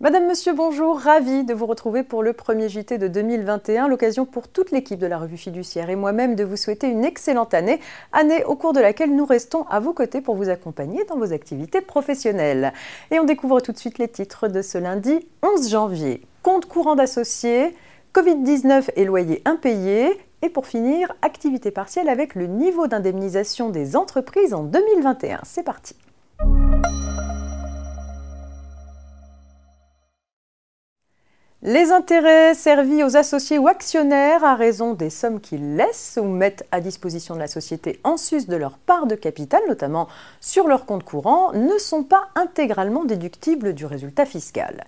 Madame, Monsieur, bonjour, ravi de vous retrouver pour le premier JT de 2021, l'occasion pour toute l'équipe de la revue fiduciaire et moi-même de vous souhaiter une excellente année, année au cours de laquelle nous restons à vos côtés pour vous accompagner dans vos activités professionnelles. Et on découvre tout de suite les titres de ce lundi 11 janvier. Compte courant d'associés, Covid-19 et loyer impayé, et pour finir, activité partielle avec le niveau d'indemnisation des entreprises en 2021. C'est parti. Les intérêts servis aux associés ou actionnaires à raison des sommes qu'ils laissent ou mettent à disposition de la société en sus de leur part de capital, notamment sur leur compte courant, ne sont pas intégralement déductibles du résultat fiscal.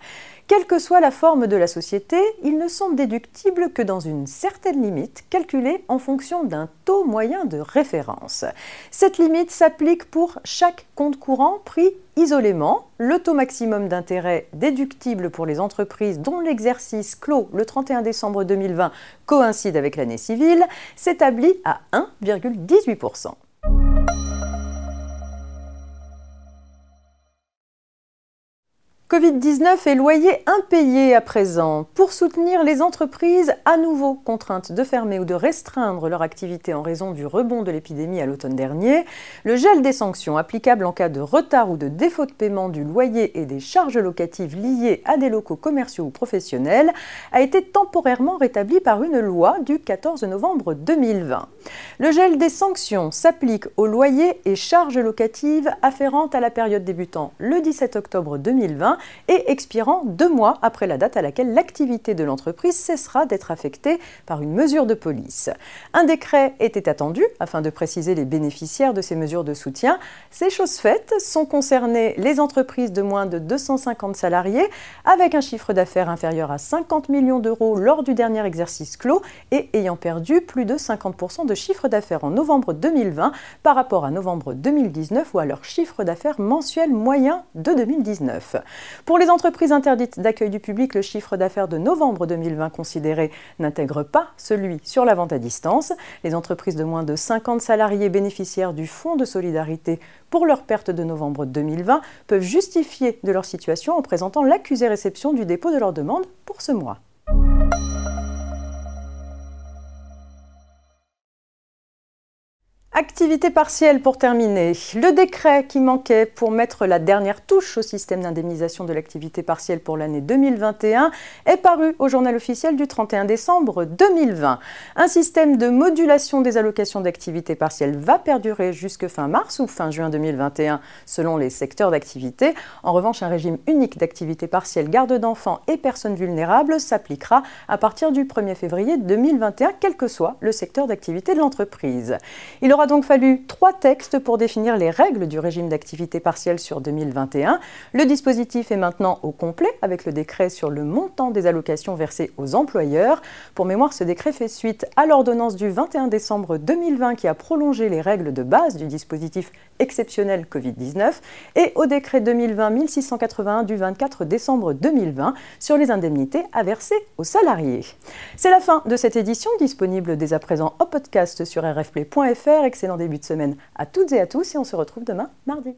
Quelle que soit la forme de la société, ils ne sont déductibles que dans une certaine limite, calculée en fonction d'un taux moyen de référence. Cette limite s'applique pour chaque compte courant pris isolément. Le taux maximum d'intérêt déductible pour les entreprises dont l'exercice clos le 31 décembre 2020 coïncide avec l'année civile s'établit à 1,18%. Covid-19 et loyers impayés à présent. Pour soutenir les entreprises à nouveau contraintes de fermer ou de restreindre leur activité en raison du rebond de l'épidémie à l'automne dernier, le gel des sanctions applicables en cas de retard ou de défaut de paiement du loyer et des charges locatives liées à des locaux commerciaux ou professionnels a été temporairement rétabli par une loi du 14 novembre 2020. Le gel des sanctions s'applique aux loyers et charges locatives afférentes à la période débutant le 17 octobre 2020 et expirant deux mois après la date à laquelle l'activité de l'entreprise cessera d'être affectée par une mesure de police. Un décret était attendu afin de préciser les bénéficiaires de ces mesures de soutien. Ces choses faites sont concernées les entreprises de moins de 250 salariés avec un chiffre d'affaires inférieur à 50 millions d'euros lors du dernier exercice clos et ayant perdu plus de 50% de chiffre d'affaires en novembre 2020 par rapport à novembre 2019 ou à leur chiffre d'affaires mensuel moyen de 2019. Pour les entreprises interdites d'accueil du public, le chiffre d'affaires de novembre 2020 considéré n'intègre pas celui sur la vente à distance. Les entreprises de moins de 50 salariés bénéficiaires du Fonds de solidarité pour leur perte de novembre 2020 peuvent justifier de leur situation en présentant l'accusé réception du dépôt de leur demande pour ce mois. Activité partielle pour terminer. Le décret qui manquait pour mettre la dernière touche au système d'indemnisation de l'activité partielle pour l'année 2021 est paru au journal officiel du 31 décembre 2020. Un système de modulation des allocations d'activité partielle va perdurer jusque fin mars ou fin juin 2021 selon les secteurs d'activité. En revanche, un régime unique d'activité partielle garde d'enfants et personnes vulnérables s'appliquera à partir du 1er février 2021, quel que soit le secteur d'activité de l'entreprise. Il aura donc fallu trois textes pour définir les règles du régime d'activité partielle sur 2021. Le dispositif est maintenant au complet avec le décret sur le montant des allocations versées aux employeurs. Pour mémoire, ce décret fait suite à l'ordonnance du 21 décembre 2020 qui a prolongé les règles de base du dispositif exceptionnel Covid-19 et au décret 2020-1681 du 24 décembre 2020 sur les indemnités à verser aux salariés. C'est la fin de cette édition disponible dès à présent au podcast sur rfplay.fr excellent début de semaine à toutes et à tous et on se retrouve demain mardi.